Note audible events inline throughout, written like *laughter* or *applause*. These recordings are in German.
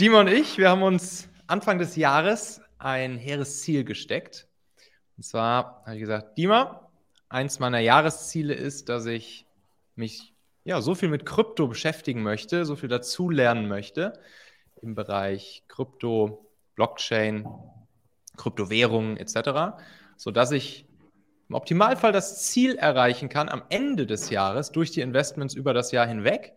Dima und ich, wir haben uns Anfang des Jahres ein hehres Ziel gesteckt. Und zwar habe ich gesagt, Dima, eins meiner Jahresziele ist, dass ich mich ja so viel mit Krypto beschäftigen möchte, so viel dazulernen möchte im Bereich Krypto, Blockchain, Kryptowährungen etc., sodass ich im Optimalfall das Ziel erreichen kann am Ende des Jahres durch die Investments über das Jahr hinweg,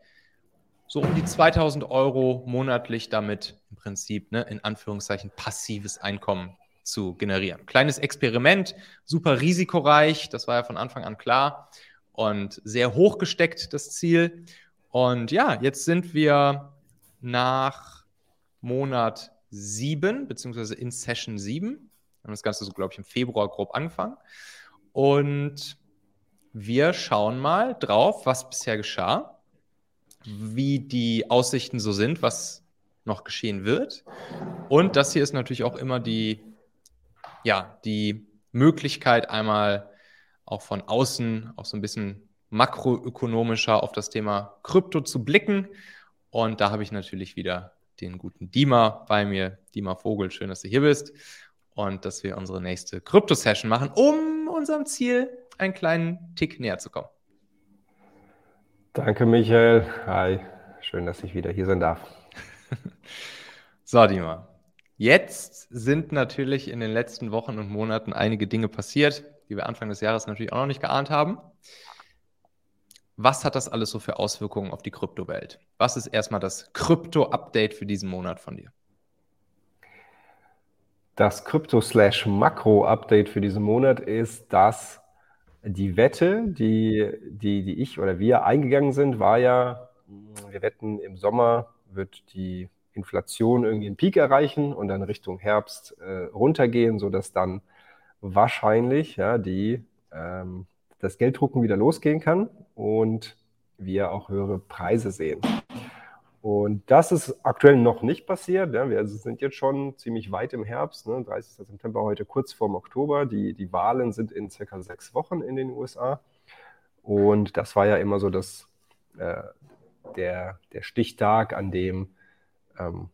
so um die 2000 Euro monatlich damit im Prinzip ne, in Anführungszeichen passives Einkommen zu generieren. Kleines Experiment, super risikoreich, das war ja von Anfang an klar und sehr hoch gesteckt, das Ziel. Und ja, jetzt sind wir nach Monat 7, beziehungsweise in Session 7. Wir haben das Ganze so, glaube ich, im Februar grob angefangen. Und wir schauen mal drauf, was bisher geschah, wie die Aussichten so sind, was noch geschehen wird. Und das hier ist natürlich auch immer die, ja, die Möglichkeit, einmal auch von außen, auch so ein bisschen makroökonomischer auf das Thema Krypto zu blicken. Und da habe ich natürlich wieder den guten Dima bei mir. Dima Vogel, schön, dass du hier bist. Und dass wir unsere nächste Krypto-Session machen, um unserem Ziel einen kleinen Tick näher zu kommen. Danke, Michael. Hi, schön, dass ich wieder hier sein darf. *laughs* so, Dima. Jetzt sind natürlich in den letzten Wochen und Monaten einige Dinge passiert, die wir Anfang des Jahres natürlich auch noch nicht geahnt haben. Was hat das alles so für Auswirkungen auf die Kryptowelt? Was ist erstmal das Krypto-Update für diesen Monat von dir? Das Krypto-Makro-Update für diesen Monat ist, dass die Wette, die, die, die ich oder wir eingegangen sind, war ja, wir wetten, im Sommer wird die Inflation irgendwie einen Peak erreichen und dann Richtung Herbst äh, runtergehen, sodass dann wahrscheinlich ja, die, ähm, das Gelddrucken wieder losgehen kann und wir auch höhere Preise sehen. Und das ist aktuell noch nicht passiert. Ja. Wir sind jetzt schon ziemlich weit im Herbst, ne, 30. September heute kurz vorm Oktober. Die, die Wahlen sind in circa sechs Wochen in den USA. Und das war ja immer so das, äh, der, der Stichtag, an dem, ähm,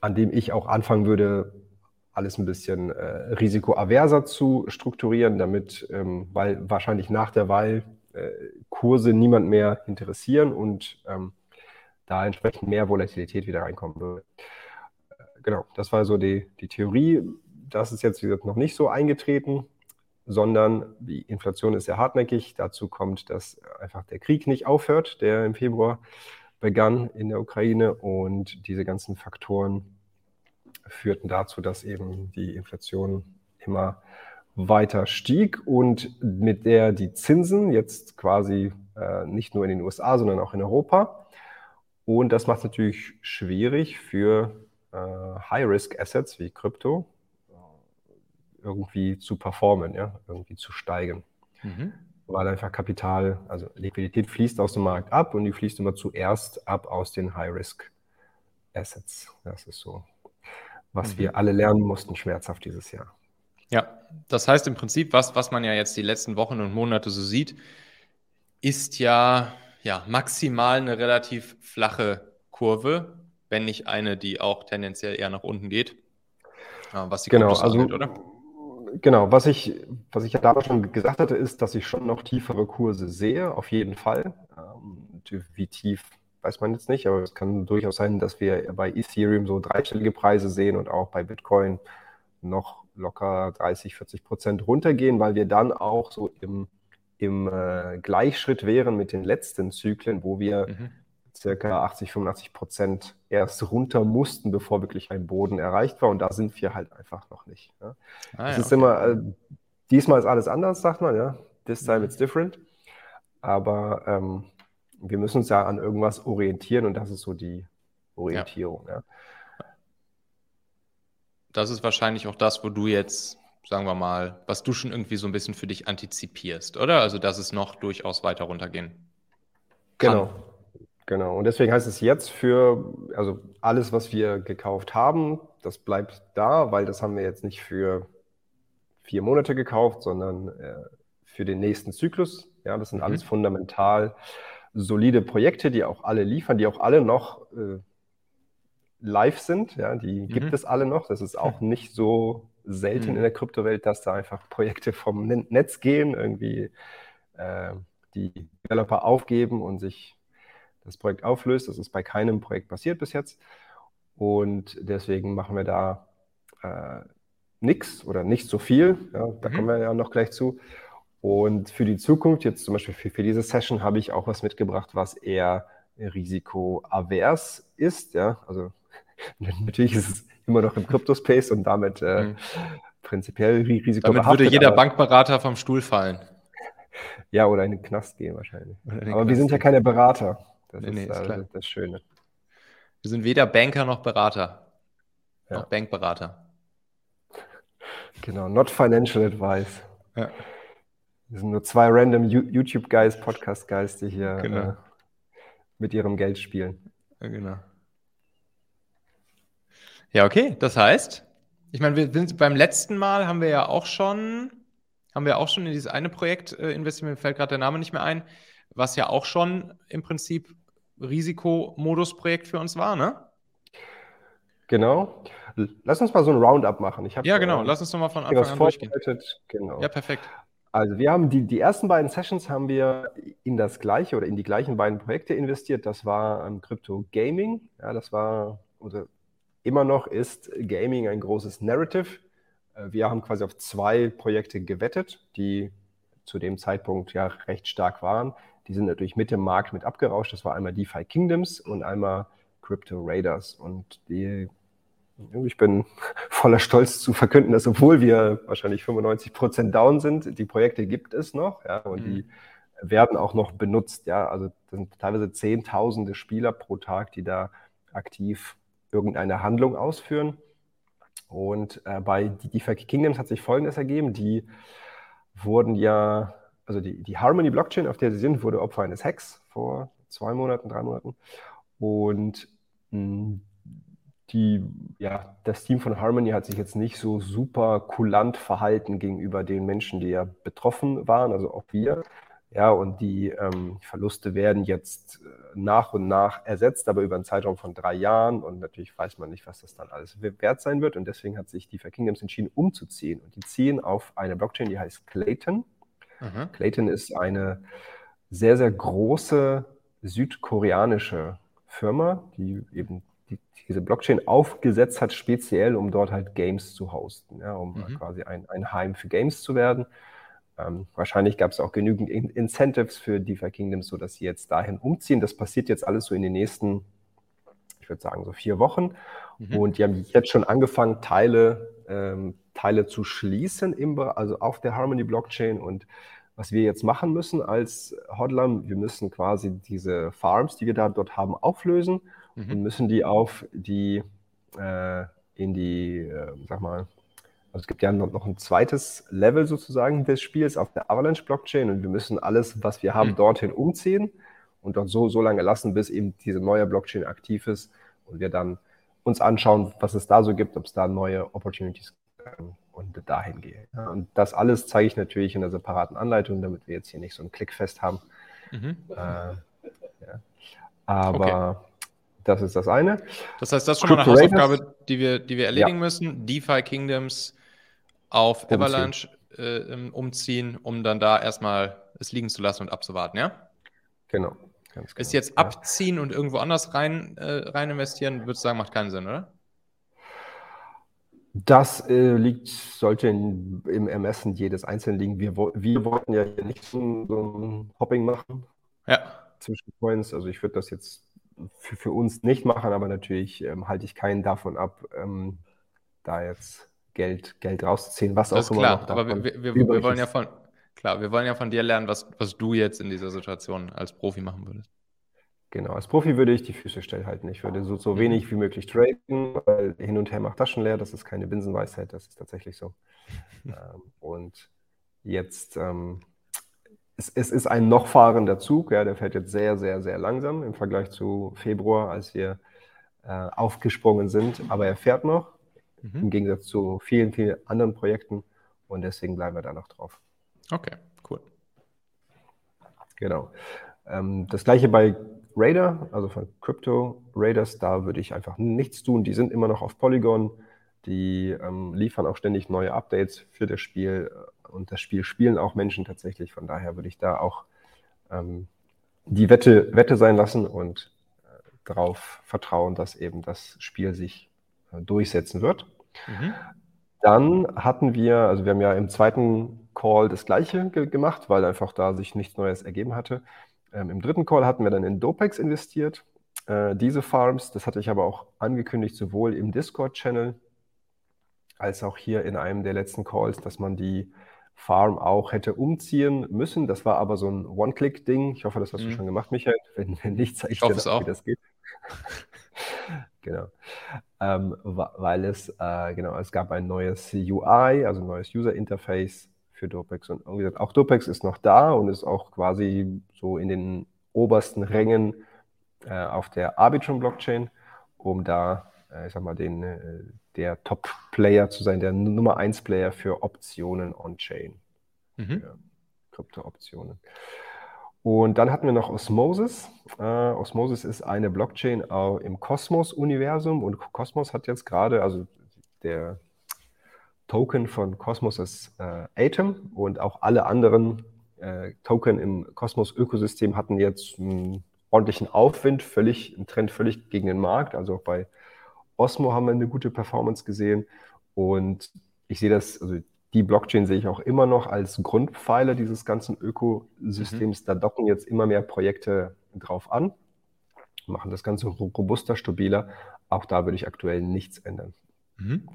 an dem ich auch anfangen würde, alles ein bisschen äh, risikoaverser zu strukturieren, damit, ähm, weil wahrscheinlich nach der Wahl äh, Kurse niemand mehr interessieren und ähm, da entsprechend mehr Volatilität wieder reinkommen würde. Äh, genau, das war so die, die Theorie. Das ist jetzt, gesagt, noch nicht so eingetreten, sondern die Inflation ist sehr hartnäckig. Dazu kommt, dass einfach der Krieg nicht aufhört, der im Februar begann in der Ukraine und diese ganzen Faktoren führten dazu, dass eben die Inflation immer weiter stieg und mit der die Zinsen jetzt quasi äh, nicht nur in den USA, sondern auch in Europa. Und das macht es natürlich schwierig für äh, High-Risk-Assets wie Krypto äh, irgendwie zu performen, ja, irgendwie zu steigen. Mhm. Weil einfach Kapital, also Liquidität fließt aus dem Markt ab und die fließt immer zuerst ab aus den High-Risk-Assets. Das ist so was mhm. wir alle lernen mussten, schmerzhaft dieses Jahr. Ja, das heißt im Prinzip, was, was man ja jetzt die letzten Wochen und Monate so sieht, ist ja, ja maximal eine relativ flache Kurve, wenn nicht eine, die auch tendenziell eher nach unten geht, was die genau, also, angeht, oder? Genau, was ich, was ich ja damals schon gesagt hatte, ist, dass ich schon noch tiefere Kurse sehe, auf jeden Fall. Ähm, wie tief weiß man jetzt nicht, aber es kann durchaus sein, dass wir bei Ethereum so dreistellige Preise sehen und auch bei Bitcoin noch locker 30, 40 Prozent runtergehen, weil wir dann auch so im, im äh, Gleichschritt wären mit den letzten Zyklen, wo wir mhm. circa 80, 85 Prozent erst runter mussten, bevor wirklich ein Boden erreicht war. Und da sind wir halt einfach noch nicht. Ja. Ah, ja, ist okay. immer, äh, diesmal ist alles anders, sagt man, ja. This time mhm. it's different. Aber ähm, wir müssen uns ja an irgendwas orientieren und das ist so die Orientierung. Ja. Das ist wahrscheinlich auch das, wo du jetzt, sagen wir mal, was du schon irgendwie so ein bisschen für dich antizipierst, oder? Also, dass es noch durchaus weiter runtergehen kann. Genau. Genau. Und deswegen heißt es jetzt für, also alles, was wir gekauft haben, das bleibt da, weil das haben wir jetzt nicht für vier Monate gekauft, sondern äh, für den nächsten Zyklus. Ja, das sind mhm. alles fundamental solide Projekte, die auch alle liefern, die auch alle noch äh, live sind. Ja, die mhm. gibt es alle noch. Das ist auch nicht so selten mhm. in der Kryptowelt, dass da einfach Projekte vom Netz gehen, irgendwie äh, die Developer aufgeben und sich das Projekt auflöst. Das ist bei keinem Projekt passiert bis jetzt. Und deswegen machen wir da äh, nichts oder nicht so viel. Ja, da mhm. kommen wir ja noch gleich zu. Und für die Zukunft, jetzt zum Beispiel für, für diese Session, habe ich auch was mitgebracht, was eher risikoavers ist. Ja, also *laughs* natürlich ist es immer noch im *laughs* Crypto-Space und damit äh, mhm. prinzipiell Risiko. Damit würde jeder Bankberater vom Stuhl fallen. *laughs* Ja, oder in den Knast gehen wahrscheinlich. Aber Knast wir sind ja keine Berater. Das nee, ist, nee, ist das Schöne. Wir sind weder Banker noch Berater. Ja. Noch Bankberater. *laughs* Genau, not financial advice. Ja. Wir sind nur zwei random YouTube-Guys, Podcast-Guys, die hier genau. äh, mit ihrem Geld spielen. Ja, genau. Ja, okay. Das heißt, ich meine, wir sind beim letzten Mal haben wir ja auch schon, haben wir auch schon in dieses eine Projekt äh, investiert, mir fällt gerade der Name nicht mehr ein, was ja auch schon im Prinzip Risikomodus-Projekt für uns war, ne? Genau. Lass uns mal so ein Roundup machen. Ich ja, genau. Äh, Lass uns doch mal von Anfang an durchgehen. Genau. Ja, perfekt. Also wir haben die, die ersten beiden Sessions haben wir in das gleiche oder in die gleichen beiden Projekte investiert. Das war ähm, Crypto Gaming. Ja, das war oder immer noch ist Gaming ein großes Narrative. Äh, wir haben quasi auf zwei Projekte gewettet, die zu dem Zeitpunkt ja recht stark waren. Die sind natürlich mit dem Markt mit abgerauscht. Das war einmal DeFi Kingdoms und einmal Crypto Raiders. Und die, ich bin *laughs* voller Stolz zu verkünden, dass obwohl wir wahrscheinlich 95 Prozent down sind, die Projekte gibt es noch ja, und mhm. die werden auch noch benutzt. Ja, also das sind teilweise Zehntausende Spieler pro Tag, die da aktiv irgendeine Handlung ausführen. Und äh, bei DeFi Kingdoms hat sich Folgendes ergeben. Die wurden ja also die, die Harmony Blockchain, auf der sie sind, wurde Opfer eines Hacks vor zwei Monaten, drei Monaten. Und mh, hm, die, ja, das Team von Harmony hat sich jetzt nicht so super kulant verhalten gegenüber den Menschen, die ja betroffen waren, also auch wir. Ja, und die ähm, Verluste werden jetzt äh, nach und nach ersetzt, aber über einen Zeitraum von drei Jahren. Und natürlich weiß man nicht, was das dann alles wert sein wird. Und deswegen hat sich die Kingdoms entschieden, umzuziehen. Und die ziehen auf eine Blockchain, die heißt Clayton. Mhm. Clayton ist eine sehr, sehr große südkoreanische Firma, die eben die, diese Blockchain aufgesetzt hat, speziell um dort halt Games zu hosten, ja, um mhm. quasi ein, ein Heim für Games zu werden. Ähm, wahrscheinlich gab es auch genügend In Incentives für DeFi Kingdoms, sodass sie jetzt dahin umziehen. Das passiert jetzt alles so in den nächsten, ich würde sagen, so vier Wochen. Mhm. Und die haben jetzt schon angefangen, Teile ähm, Teile zu schließen, im, also auf der Harmony Blockchain. Und was wir jetzt machen müssen als Hodler, wir müssen quasi diese Farms, die wir da dort haben, auflösen mhm. und müssen die auf die, äh, in die, äh, sag mal, es gibt ja noch ein zweites Level sozusagen des Spiels auf der Avalanche Blockchain und wir müssen alles, was wir haben, mhm. dorthin umziehen und dort so, so lange lassen, bis eben diese neue Blockchain aktiv ist und wir dann uns anschauen, was es da so gibt, ob es da neue Opportunities gibt und dahin gehe. Ja, und das alles zeige ich natürlich in einer separaten Anleitung, damit wir jetzt hier nicht so ein Klickfest haben. Mhm. Äh, ja. Aber okay. das ist das eine. Das heißt, das ist schon mal eine Hausaufgabe, die wir, die wir erledigen ja. müssen. DeFi Kingdoms auf umziehen. Avalanche äh, umziehen, um dann da erstmal es liegen zu lassen und abzuwarten, ja? Genau. Genau. Ist jetzt abziehen und irgendwo anders rein, äh, rein investieren, würdest du sagen, macht keinen Sinn, oder? Das äh, liegt, sollte in, im Ermessen jedes Einzelnen liegen. Wir, wir wollten ja hier nicht so, so ein Hopping machen ja. zwischen Coins. Also ich würde das jetzt für, für, uns nicht machen, aber natürlich ähm, halte ich keinen davon ab, ähm, da jetzt Geld, Geld rauszuziehen, was das auch immer klar, noch aber wir, wir, wir wollen ja von, klar, wir wollen ja von dir lernen, was, was du jetzt in dieser Situation als Profi machen würdest. Genau, als Profi würde ich die Füße stillhalten. Ich würde so, so mhm. wenig wie möglich traden, weil hin und her macht Taschen leer. Das ist keine Binsenweisheit, das ist tatsächlich so. *laughs* ähm, und jetzt, ähm, es, es, ist ein noch fahrender Zug, ja, der fährt jetzt sehr, sehr, sehr langsam im Vergleich zu Februar, als wir äh, aufgesprungen sind. Aber er fährt noch, mhm. im Gegensatz zu vielen, vielen anderen Projekten. Und deswegen bleiben wir da noch drauf. Okay, cool. Genau. Ähm, das gleiche bei Raider, also von Crypto Raiders, da würde ich einfach nichts tun. Die sind immer noch auf Polygon. Die ähm, liefern auch ständig neue Updates für das Spiel und das Spiel spielen auch Menschen tatsächlich. Von daher würde ich da auch ähm, die Wette, Wette sein lassen und äh, darauf vertrauen, dass eben das Spiel sich durchsetzen wird. Mhm. Dann hatten wir, also wir haben ja im zweiten Call das gleiche ge gemacht, weil einfach da sich nichts Neues ergeben hatte. Ähm, Im dritten Call hatten wir dann in Dopex investiert. Äh, diese Farms, das hatte ich aber auch angekündigt, sowohl im Discord-Channel als auch hier in einem der letzten Calls, dass man die Farm auch hätte umziehen müssen. Das war aber so ein One-Click-Ding. Ich hoffe, das hast mhm. du schon gemacht, Michael. Wenn, wenn nicht, zeige ich, ich dir, wie das geht. *laughs* genau. Ähm, weil es, äh, genau, es gab ein neues UI, also ein neues User-Interface für Dopex. Und wie gesagt, auch Dopex ist noch da und ist auch quasi so in den obersten Rängen äh, auf der Arbitrum-Blockchain, um da, äh, ich sag mal, den, äh, der Top-Player zu sein, der Nummer 1-Player für Optionen on-Chain. Mhm. Krypto-Optionen. Und dann hatten wir noch Osmosis. Äh, Osmosis ist eine Blockchain im Cosmos-Universum und Cosmos hat jetzt gerade, also der Token von Cosmos ist äh, Atom und auch alle anderen äh, Token im Cosmos-Ökosystem hatten jetzt einen ordentlichen Aufwind, völlig, ein Trend völlig gegen den Markt. Also auch bei Osmo haben wir eine gute Performance gesehen und ich sehe das, also die Blockchain sehe ich auch immer noch als Grundpfeiler dieses ganzen Ökosystems. Mhm. Da docken jetzt immer mehr Projekte drauf an, machen das Ganze robuster, stabiler. Auch da würde ich aktuell nichts ändern. Mhm.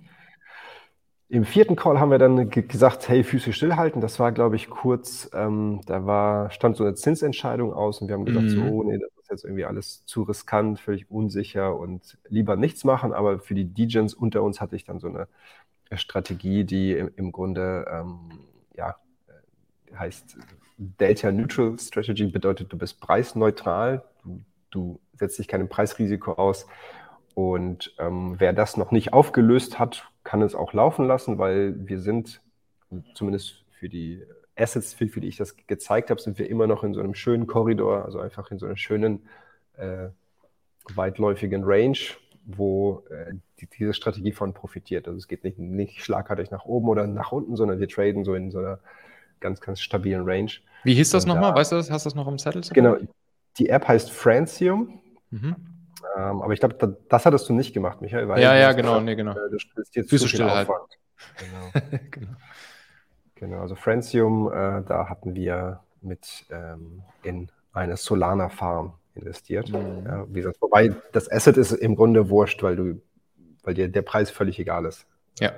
Im vierten Call haben wir dann gesagt, hey, Füße stillhalten. Das war, glaube ich, kurz, ähm, da war, stand so eine Zinsentscheidung aus und wir haben gesagt, mhm. so, oh, nee, das ist jetzt irgendwie alles zu riskant, völlig unsicher und lieber nichts machen. Aber für die Degens unter uns hatte ich dann so eine Strategie, die im, Grunde, ähm, ja, äh, heißt Delta Neutral Strategy, bedeutet, du bist preisneutral, du, du setzt dich keinem Preisrisiko aus. Und ähm, wer das noch nicht aufgelöst hat, kann es auch laufen lassen, weil wir sind, zumindest für die Assets, für, für die ich das gezeigt habe, sind wir immer noch in so einem schönen Korridor, also einfach in so einer schönen äh, weitläufigen Range, wo äh, die, diese Strategie von profitiert. Also es geht nicht, nicht schlagartig nach oben oder nach unten, sondern wir traden so in so einer ganz, ganz stabilen Range. Wie hieß das nochmal? Da, weißt du das? Hast du das noch im Zettel? Genau. Die App heißt Francium. Mhm. Ähm, aber ich glaube, da, das hattest du nicht gemacht, Michael. ja, ja, genau, nee, genau. Äh, du spielst jetzt Füße still halt. *laughs* Genau. genau. genau. also Francium, äh, da hatten wir mit ähm, in eine Solana-Farm investiert. Mhm. Ja, wie gesagt, wobei das Asset ist im Grunde wurscht, weil du, weil dir der Preis völlig egal ist. Ja.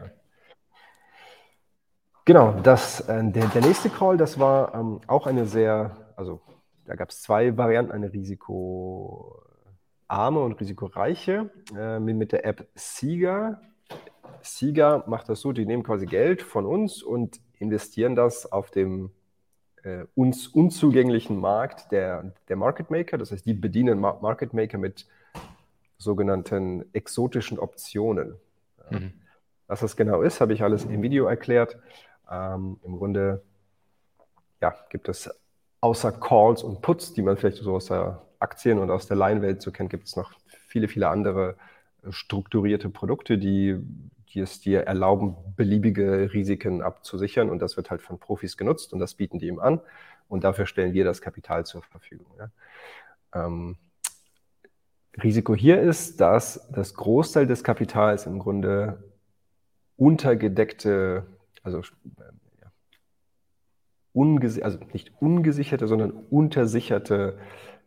Genau, das, äh, der, der nächste Call, das war ähm, auch eine sehr, also da gab es zwei Varianten, eine Risiko Arme und Risikoreiche äh, mit der App Sieger. Sieger macht das so, die nehmen quasi Geld von uns und investieren das auf dem äh, uns unzugänglichen Markt der, der Market Maker. Das heißt, die bedienen Market Maker mit sogenannten exotischen Optionen. Mhm. Was das genau ist, habe ich alles im Video erklärt. Ähm, Im Grunde ja, gibt es außer Calls und Puts, die man vielleicht so aus der Aktien und aus der Laienwelt so kennt, gibt es noch viele, viele andere strukturierte Produkte, die, die es dir erlauben, beliebige Risiken abzusichern. Und das wird halt von Profis genutzt und das bieten die ihm an. Und dafür stellen wir das Kapital zur Verfügung. Ja. Ähm, Risiko hier ist, dass das Großteil des Kapitals im Grunde untergedeckte, also, äh, ja, also nicht ungesicherte, sondern untersicherte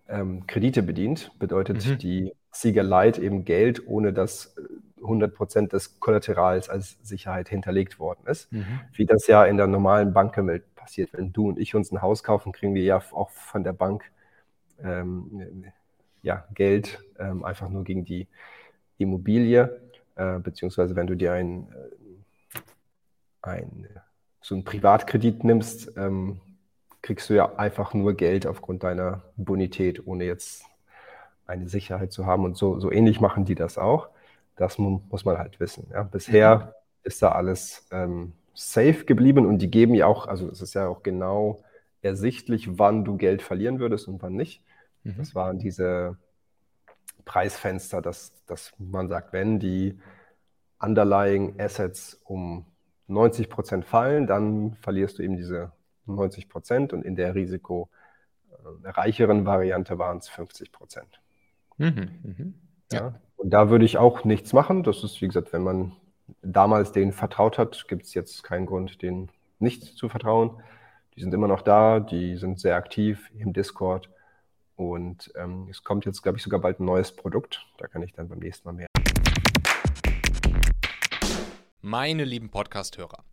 ähm, Kredite bedient. Bedeutet mhm. die Sieger Light eben Geld, ohne dass 100 äh, Prozent des Kollaterals als Sicherheit hinterlegt worden ist. Mhm. Wie das ja in der normalen Bankenwelt passiert. Wenn du und ich uns ein Haus kaufen, kriegen wir ja auch von der Bank ähm, ja, Geld ähm, einfach nur gegen die Immobilie. Äh, beziehungsweise wenn du dir ein, äh, ein so einen Privatkredit nimmst, ähm, kriegst du ja einfach nur Geld aufgrund deiner Bonität, ohne jetzt eine Sicherheit zu haben. Und so, so ähnlich machen die das auch. Das muss man halt wissen. Ja. Bisher mhm. ist da alles ähm, safe geblieben und die geben ja auch, also es ist ja auch genau ersichtlich, wann du Geld verlieren würdest und wann nicht. Mhm. Das waren diese Preisfenster, dass, dass man sagt, wenn die Underlying Assets um 90 Prozent fallen, dann verlierst du eben diese 90 Prozent und in der risikoreicheren Variante waren es 50 Prozent. Mhm, mhm. Ja. ja. Und da würde ich auch nichts machen. Das ist, wie gesagt, wenn man damals denen vertraut hat, gibt es jetzt keinen Grund, denen nicht zu vertrauen. Die sind immer noch da, die sind sehr aktiv im Discord. Und ähm, es kommt jetzt, glaube ich, sogar bald ein neues Produkt. Da kann ich dann beim nächsten Mal mehr meine lieben Podcast-Hörer,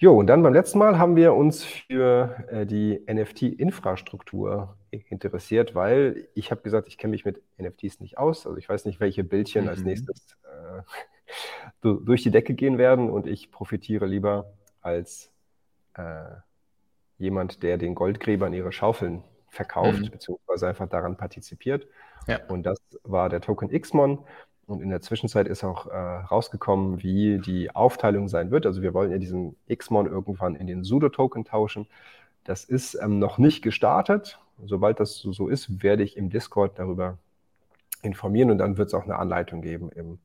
Jo, und dann beim letzten Mal haben wir uns für äh, die NFT-Infrastruktur interessiert, weil ich habe gesagt, ich kenne mich mit NFTs nicht aus. Also ich weiß nicht, welche Bildchen mhm. als nächstes äh, *laughs* durch die Decke gehen werden und ich profitiere lieber als äh, jemand, der den Goldgräbern ihre Schaufeln verkauft, mhm. beziehungsweise einfach daran partizipiert. Ja. Und das war der Token Xmon. Und in der Zwischenzeit ist auch äh, rausgekommen, wie die Aufteilung sein wird. Also wir wollen ja diesen Xmon irgendwann in den Sudo-Token tauschen. Das ist ähm, noch nicht gestartet. Sobald das so, so, ist, werde ich im Discord darüber informieren und dann wird es auch eine Anleitung geben im,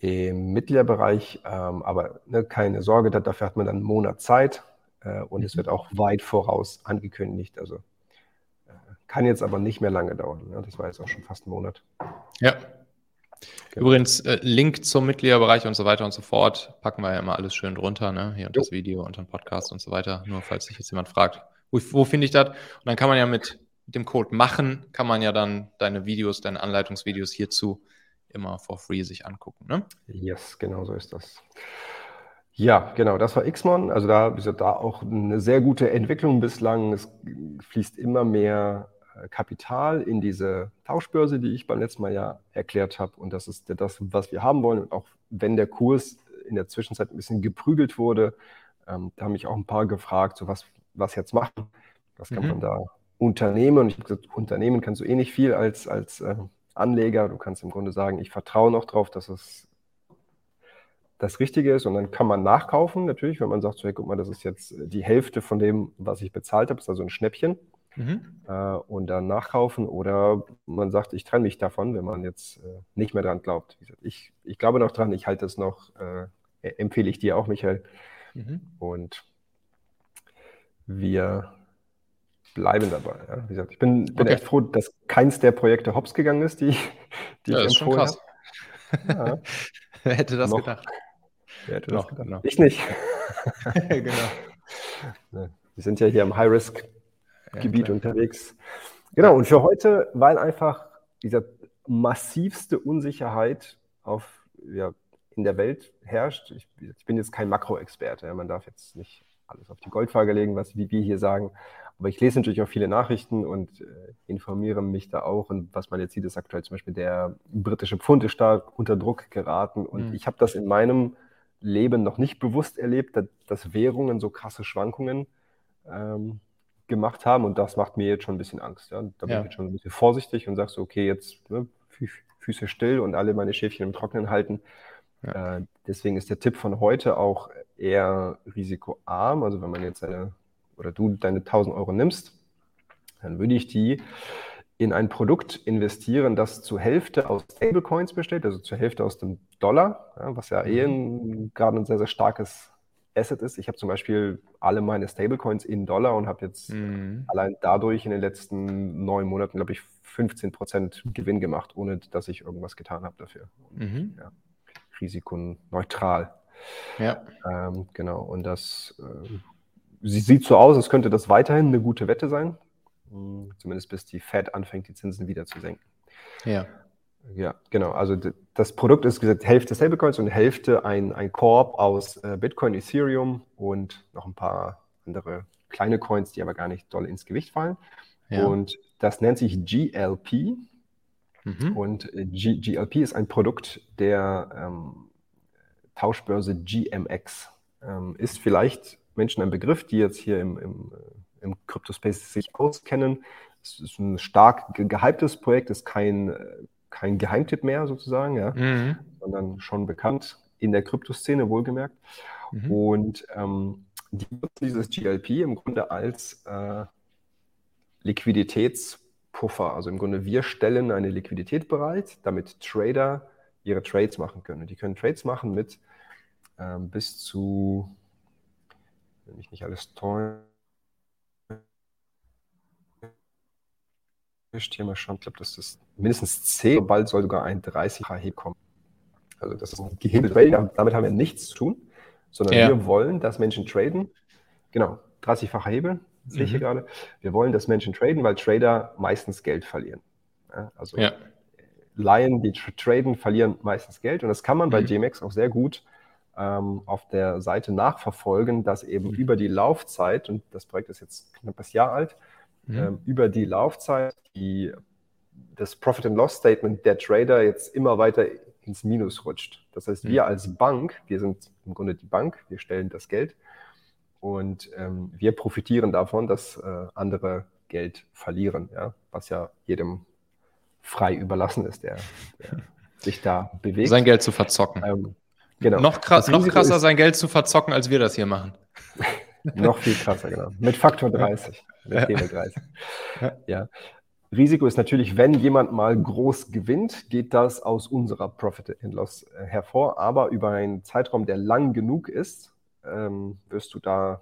im Mitgliederbereich. Ähm, aber ne, keine Sorge, dafür hat man dann einen Monat Zeit äh, und mhm. es wird auch weit voraus angekündigt. Also äh, kann jetzt aber nicht mehr lange dauern. Ne? Das war jetzt auch schon fast ein Monat. Ja, Genau. Übrigens, äh, Link zum Mitgliederbereich und so weiter und so fort packen wir ja immer alles schön drunter, ne? Hier und das Video und den Podcast und so weiter. Nur falls sich jetzt jemand fragt, wo, wo finde ich das? Und dann kann man ja mit, dem Code machen, kann man ja dann deine Videos, deine Anleitungsvideos hierzu immer for free sich angucken. Ne? Yes, genau so ist das. Ja, genau, das war Xmon. Also da, da auch eine sehr gute Entwicklung bislang. Es fließt immer mehr Kapital in diese Tauschbörse, die ich beim letzten Mal ja erklärt habe. Und das ist das, was wir haben wollen. Und auch wenn der Kurs in der Zwischenzeit ein bisschen geprügelt wurde, ähm, da haben mich auch ein paar gefragt, so was, was jetzt machen. Was kann mhm. man da unternehmen? Und ich habe gesagt, unternehmen kannst du eh nicht viel als, als äh, Anleger. Du kannst im Grunde sagen, ich vertraue noch drauf, dass es das Richtige ist. Und dann kann man nachkaufen, natürlich, wenn man sagt, so, hey, guck mal, das ist jetzt die Hälfte von dem, was ich bezahlt habe, ist also ein Schnäppchen. Mhm. Äh, und dann nachkaufen oder man sagt, ich trenne mich davon, wenn man jetzt äh, nicht mehr dran glaubt. Ich, ich glaube noch dran, ich halte es noch, äh, e-, empfehle ich dir auch, Michael. Mhm. Und wir bleiben dabei. Ja. Wie gesagt, ich bin, bin okay. echt froh, dass keins der Projekte hops gegangen ist, die, die ja, ich empfohlen habe. Ja. *laughs* Wer hätte das noch, gedacht? Wer hätte noch, das gedacht? Ich nicht. *laughs* *laughs* genau. Wir sind ja hier im High-Risk Gebiet klar. unterwegs. Genau, und für heute, weil einfach diese massivste Unsicherheit auf, ja, in der Welt herrscht. Ich, ich bin jetzt kein Makroexperte, ja, man darf jetzt nicht alles auf die Goldwaage legen, was wie wir hier sagen. Aber ich lese natürlich auch viele Nachrichten und äh, informiere mich da auch. Und was man jetzt sieht, ist aktuell zum Beispiel der britische Pfund ist stark unter Druck geraten. Und mhm. ich habe das in meinem Leben noch nicht bewusst erlebt, dass, dass Währungen so krasse Schwankungen ähm, gemacht haben und das macht mir jetzt schon ein bisschen Angst. Ja? Da bin ja. ich jetzt schon ein bisschen vorsichtig und sagst, so, okay, jetzt ne, Füße still und alle meine Schäfchen im Trocknen halten. Ja. Äh, deswegen ist der Tipp von heute auch eher risikoarm. Also wenn man jetzt eine oder du deine 1000 Euro nimmst, dann würde ich die in ein Produkt investieren, das zur Hälfte aus Stablecoins besteht, also zur Hälfte aus dem Dollar, ja, was ja eh mhm. gerade ein sehr, sehr starkes Asset ist. Ich habe zum Beispiel alle meine Stablecoins in Dollar und habe jetzt mhm. allein dadurch in den letzten neun Monaten, glaube ich, 15 Prozent Gewinn gemacht, ohne dass ich irgendwas getan habe dafür. Mhm. ja. risikoneutral. Ja. Ähm, genau, und das äh, sie sieht so aus, als könnte das weiterhin eine gute Wette sein. Zumindest bis die Fed anfängt, die Zinsen wieder zu senken. Ja. Ja, genau. Also das Produkt ist gesagt Hälfte Stablecoins und Hälfte ein, ein Korb aus äh, Bitcoin, Ethereum und noch ein paar andere kleine Coins, die aber gar nicht doll ins Gewicht fallen. Ja. Und das nennt sich GLP. Mhm. Und äh, G GLP ist ein Produkt der ähm, Tauschbörse GMX. Ähm, ist vielleicht Menschen ein Begriff, die jetzt hier im, im, äh, im Crypto-Space sich auskennen. Es ist ein stark gehyptes Projekt, ist kein, äh, kein Geheimtipp mehr sozusagen, ja, mhm. sondern schon bekannt in der Kryptoszene, wohlgemerkt. Mhm. Und ähm, die nutzen dieses GLP im Grunde als äh, Liquiditätspuffer. Also im Grunde, wir stellen eine Liquidität bereit, damit Trader ihre Trades machen können. Die können Trades machen mit ähm, bis zu, wenn mich nicht alles täuscht, hier mal schauen, ich glaube, das ist mindestens 10, bald soll sogar ein 30er Hebel kommen. Also das ist ein gehebelt damit haben wir nichts zu tun, sondern ja. wir wollen, dass Menschen traden. Genau, 30-facher Hebel, sehe ich hier mhm. gerade. Wir wollen, dass Menschen traden, weil Trader meistens Geld verlieren. Ja, also ja. Laien, die traden, verlieren meistens Geld. Und das kann man bei mhm. GMX auch sehr gut ähm, auf der Seite nachverfolgen, dass eben mhm. über die Laufzeit, und das Projekt ist jetzt knapp ein Jahr alt, mhm. ähm, über die Laufzeit die, das Profit and Loss Statement der Trader jetzt immer weiter ins Minus rutscht. Das heißt, wir mhm. als Bank, wir sind im Grunde die Bank, wir stellen das Geld und ähm, wir profitieren davon, dass äh, andere Geld verlieren, ja? was ja jedem frei überlassen ist, der, der sich da bewegt. Sein Geld zu verzocken. Ähm, genau. Noch, krass, noch krasser, sein Geld zu verzocken, als wir das hier machen. *laughs* noch viel krasser, genau. Mit Faktor 30. Ja. 30. Ja. Risiko ist natürlich, wenn jemand mal groß gewinnt, geht das aus unserer Profit and Loss äh, hervor. Aber über einen Zeitraum, der lang genug ist, ähm, wirst du da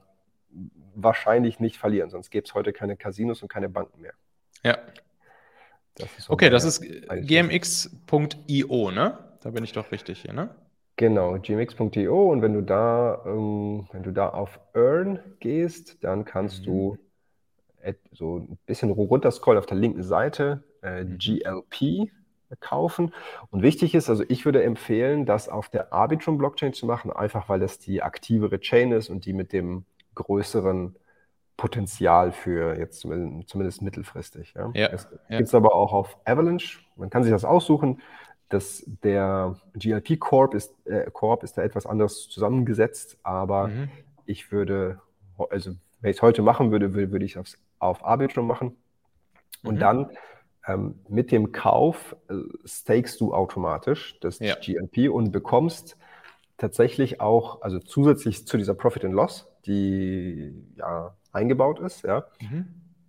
wahrscheinlich nicht verlieren. Sonst gäbe es heute keine Casinos und keine Banken mehr. Ja. Das okay, das ist gmx.io, ne? Da bin ich doch richtig hier, ne? Genau, gmx.io und wenn du da, ähm, wenn du da auf Earn gehst, dann kannst mhm. du so ein bisschen runterscrollen auf der linken Seite äh, mhm. GLP kaufen. Und wichtig ist, also ich würde empfehlen, das auf der Arbitrum-Blockchain zu machen, einfach weil das die aktivere Chain ist und die mit dem größeren Potenzial für jetzt zumindest, mittelfristig. Ja. Ja, es ja. gibt es aber auch auf Avalanche. Man kann sich das aussuchen. Das, der GLP Corp ist, äh, Corp ist da etwas anders zusammengesetzt, aber mhm. ich würde, also wenn ich es heute machen würde, würde, würde ich es auf Arbitrum machen. Und mhm. dann ähm, mit dem Kauf äh, stakest du automatisch das ja. GLP und bekommst tatsächlich auch, also zusätzlich zu dieser Profit and Loss, die ja eingebaut ist, ja. Mhm.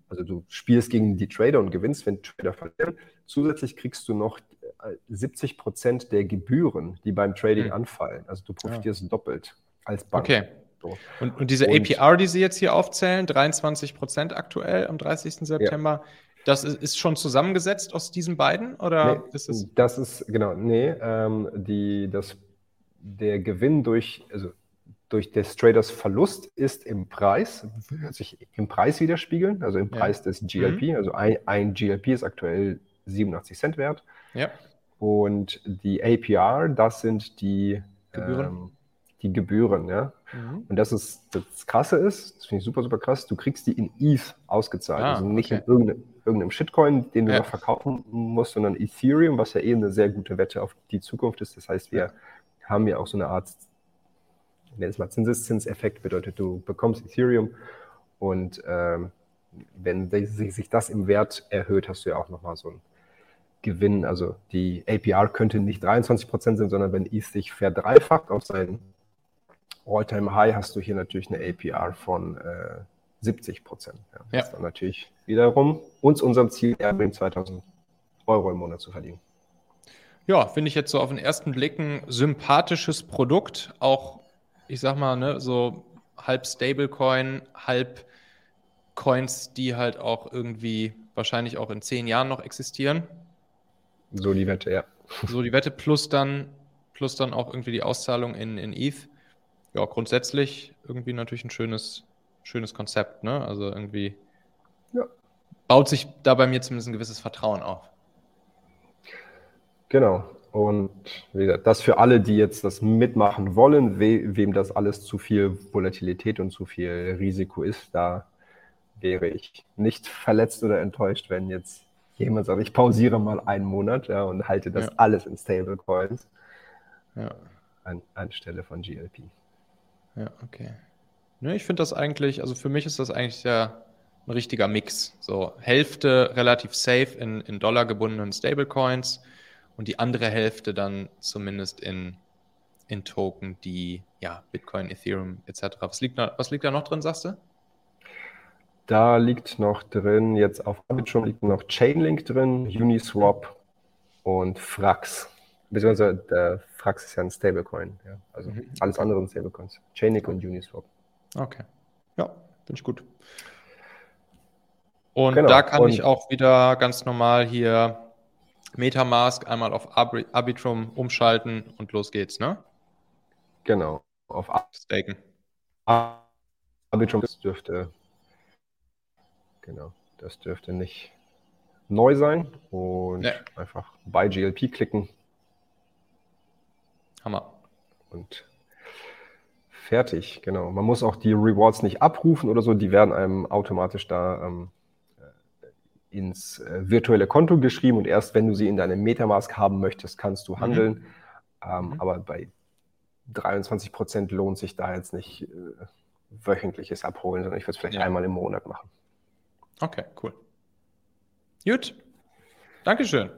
Also du spielst gegen die Trader und gewinnst, wenn Trader verlieren. Zusätzlich kriegst du noch 70 äh, Prozent der Gebühren, die beim Trading mhm. anfallen. Also du profitierst ja. doppelt als Bank. Okay. So. Und, und, diese und, APR, die Sie jetzt hier aufzählen, 23 Prozent aktuell am 30. September, ja. das ist, ist, schon zusammengesetzt aus diesen beiden? Oder nee, ist es? Das ist, genau, nee, ähm, die, das, der Gewinn durch, also durch des Traders Verlust ist im Preis, wird sich im Preis widerspiegeln, also im Preis ja. des GLP. Mhm. Also ein, ein, GLP ist aktuell 87 Cent wert. Ja. Und die APR, das sind die Gebühren. Ähm, die Gebühren, ja. Mhm. Und das ist das Krasse ist, das finde ich super, super krass, du kriegst die in ETH ausgezahlt. Ah, also nicht okay. in irgendeinem, irgendeinem Shitcoin, den du ja. noch verkaufen musst, sondern Ethereum, was ja eh eine sehr gute Wette auf die Zukunft ist. Das heißt, wir haben ja auch so eine Art nenne es mal Zinseszinseffekt, bedeutet, du bekommst Ethereum und ähm, wenn sich das im Wert erhöht, hast du ja auch nochmal so einen Gewinn. Also die APR könnte nicht 23 Prozent sein, sondern wenn ETH sich verdreifacht auf seinen All-Time-High, hast du hier natürlich eine APR von äh, 70 Prozent. Ja, das ja. ist dann natürlich wiederum uns unserem Ziel erbringt, 2000 Euro im Monat zu verdienen. Ja, finde ich jetzt so auf den ersten Blick ein sympathisches Produkt, auch ich sag mal, ne, so halb Stablecoin, halb Coins, die halt auch irgendwie wahrscheinlich auch in zehn Jahren noch existieren. So die Wette, ja. So die Wette plus dann plus dann auch irgendwie die Auszahlung in, in ETH. Ja, grundsätzlich irgendwie natürlich ein schönes, schönes Konzept, ne? Also irgendwie ja. baut sich da bei mir zumindest ein gewisses Vertrauen auf. Genau. Und wie gesagt, das für alle, die jetzt das mitmachen wollen, we wem das alles zu viel Volatilität und zu viel Risiko ist, da wäre ich nicht verletzt oder enttäuscht, wenn jetzt jemand sagt, ich pausiere mal einen Monat ja, und halte das ja. alles in Stablecoins ja. an, anstelle von GLP. Ja, okay. Ne, ich finde das eigentlich, also für mich ist das eigentlich ja ein richtiger Mix. So Hälfte relativ safe in, in Dollar gebundenen Stablecoins und die andere Hälfte dann zumindest in, in Token, die ja Bitcoin, Ethereum etc. Was liegt, da, was liegt da noch drin, sagst du? Da liegt noch drin, jetzt auf Arbitrum liegt noch Chainlink drin, Uniswap und Frax. Beziehungsweise der Frax ist ja ein Stablecoin. Ja? Also mhm. alles andere sind Stablecoins. Chainlink und Uniswap. Okay. Ja, finde ich gut. Und genau. da kann und ich auch wieder ganz normal hier Metamask einmal auf Arbitrum umschalten und los geht's, ne? Genau, auf Staken. Arbitrum das dürfte genau, das dürfte nicht neu sein und nee. einfach bei GLP klicken. Hammer. Und fertig, genau. Man muss auch die Rewards nicht abrufen oder so, die werden einem automatisch da ähm, ins äh, virtuelle Konto geschrieben und erst wenn du sie in deinem Metamask haben möchtest, kannst du mhm. handeln. Mhm. Ähm, mhm. Aber bei 23 Prozent lohnt sich da jetzt nicht äh, wöchentliches Abholen, sondern ich würde es vielleicht ja. einmal im Monat machen. Okay, cool. Gut. Dankeschön.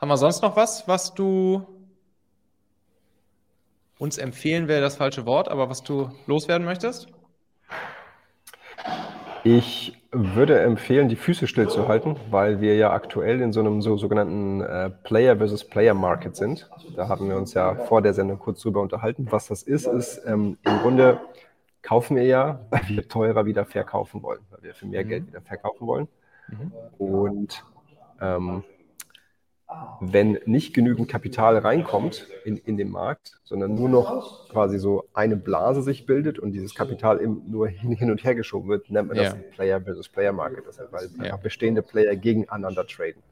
Haben wir sonst noch was, was du uns empfehlen wäre das falsche Wort, aber was du loswerden möchtest? Ich würde empfehlen, die Füße stillzuhalten, weil wir ja aktuell in so einem so, sogenannten äh, Player versus Player Market sind. Da haben wir uns ja vor der Sendung kurz drüber unterhalten. Was das ist, ist ähm, im Grunde kaufen wir ja, *laughs* weil wir teurer wieder verkaufen wollen, weil wir für mehr mhm. Geld wieder verkaufen wollen. Mhm. Und ähm, wenn nicht genügend Kapital reinkommt in, in den Markt, sondern nur noch quasi so eine Blase sich bildet und dieses Kapital eben nur hin, hin und her geschoben wird, nennt man das ja. Player versus Player Market, das heißt, weil ja. bestehende Player gegeneinander traden.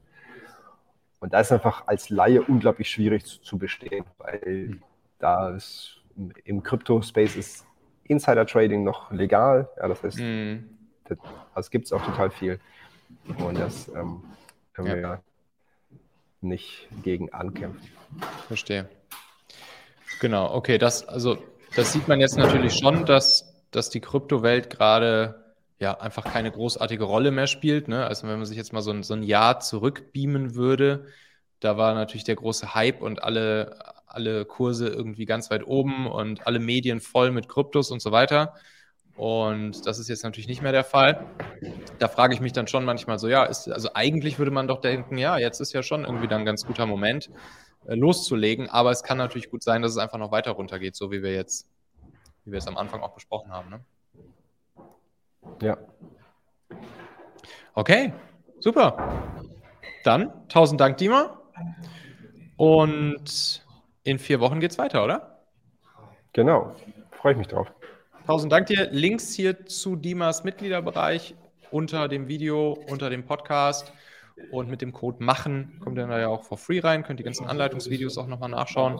Und da ist einfach als Laie unglaublich schwierig zu, zu bestehen, weil hm. da ist im Krypto-Space ist Insider-Trading noch legal. Ja, das heißt, mhm. das, das gibt es auch total viel. Und das ähm, können ja. wir nicht gegen ankämpfen. Verstehe. Genau, okay, das, also, das sieht man jetzt natürlich schon, dass, dass die Kryptowelt gerade ja einfach keine großartige Rolle mehr spielt. Ne? Also wenn man sich jetzt mal so ein, so ein Jahr zurückbeamen würde, da war natürlich der große Hype und alle, alle Kurse irgendwie ganz weit oben und alle Medien voll mit Kryptos und so weiter. Und das ist jetzt natürlich nicht mehr der Fall. Da frage ich mich dann schon manchmal so, ja, ist, also eigentlich würde man doch denken, ja, jetzt ist ja schon irgendwie dann ein ganz guter Moment, äh, loszulegen. Aber es kann natürlich gut sein, dass es einfach noch weiter runtergeht, so wie wir jetzt, wie wir es am Anfang auch besprochen haben. Ne? Ja. Okay, super. Dann tausend Dank, Dima. Und in vier Wochen geht es weiter, oder? Genau, freue ich mich drauf. Tausend Dank dir. Links hier zu Dimas Mitgliederbereich unter dem Video, unter dem Podcast. Und mit dem Code MACHEN kommt ihr dann ja auch for free rein. Könnt die ganzen Anleitungsvideos auch nochmal nachschauen.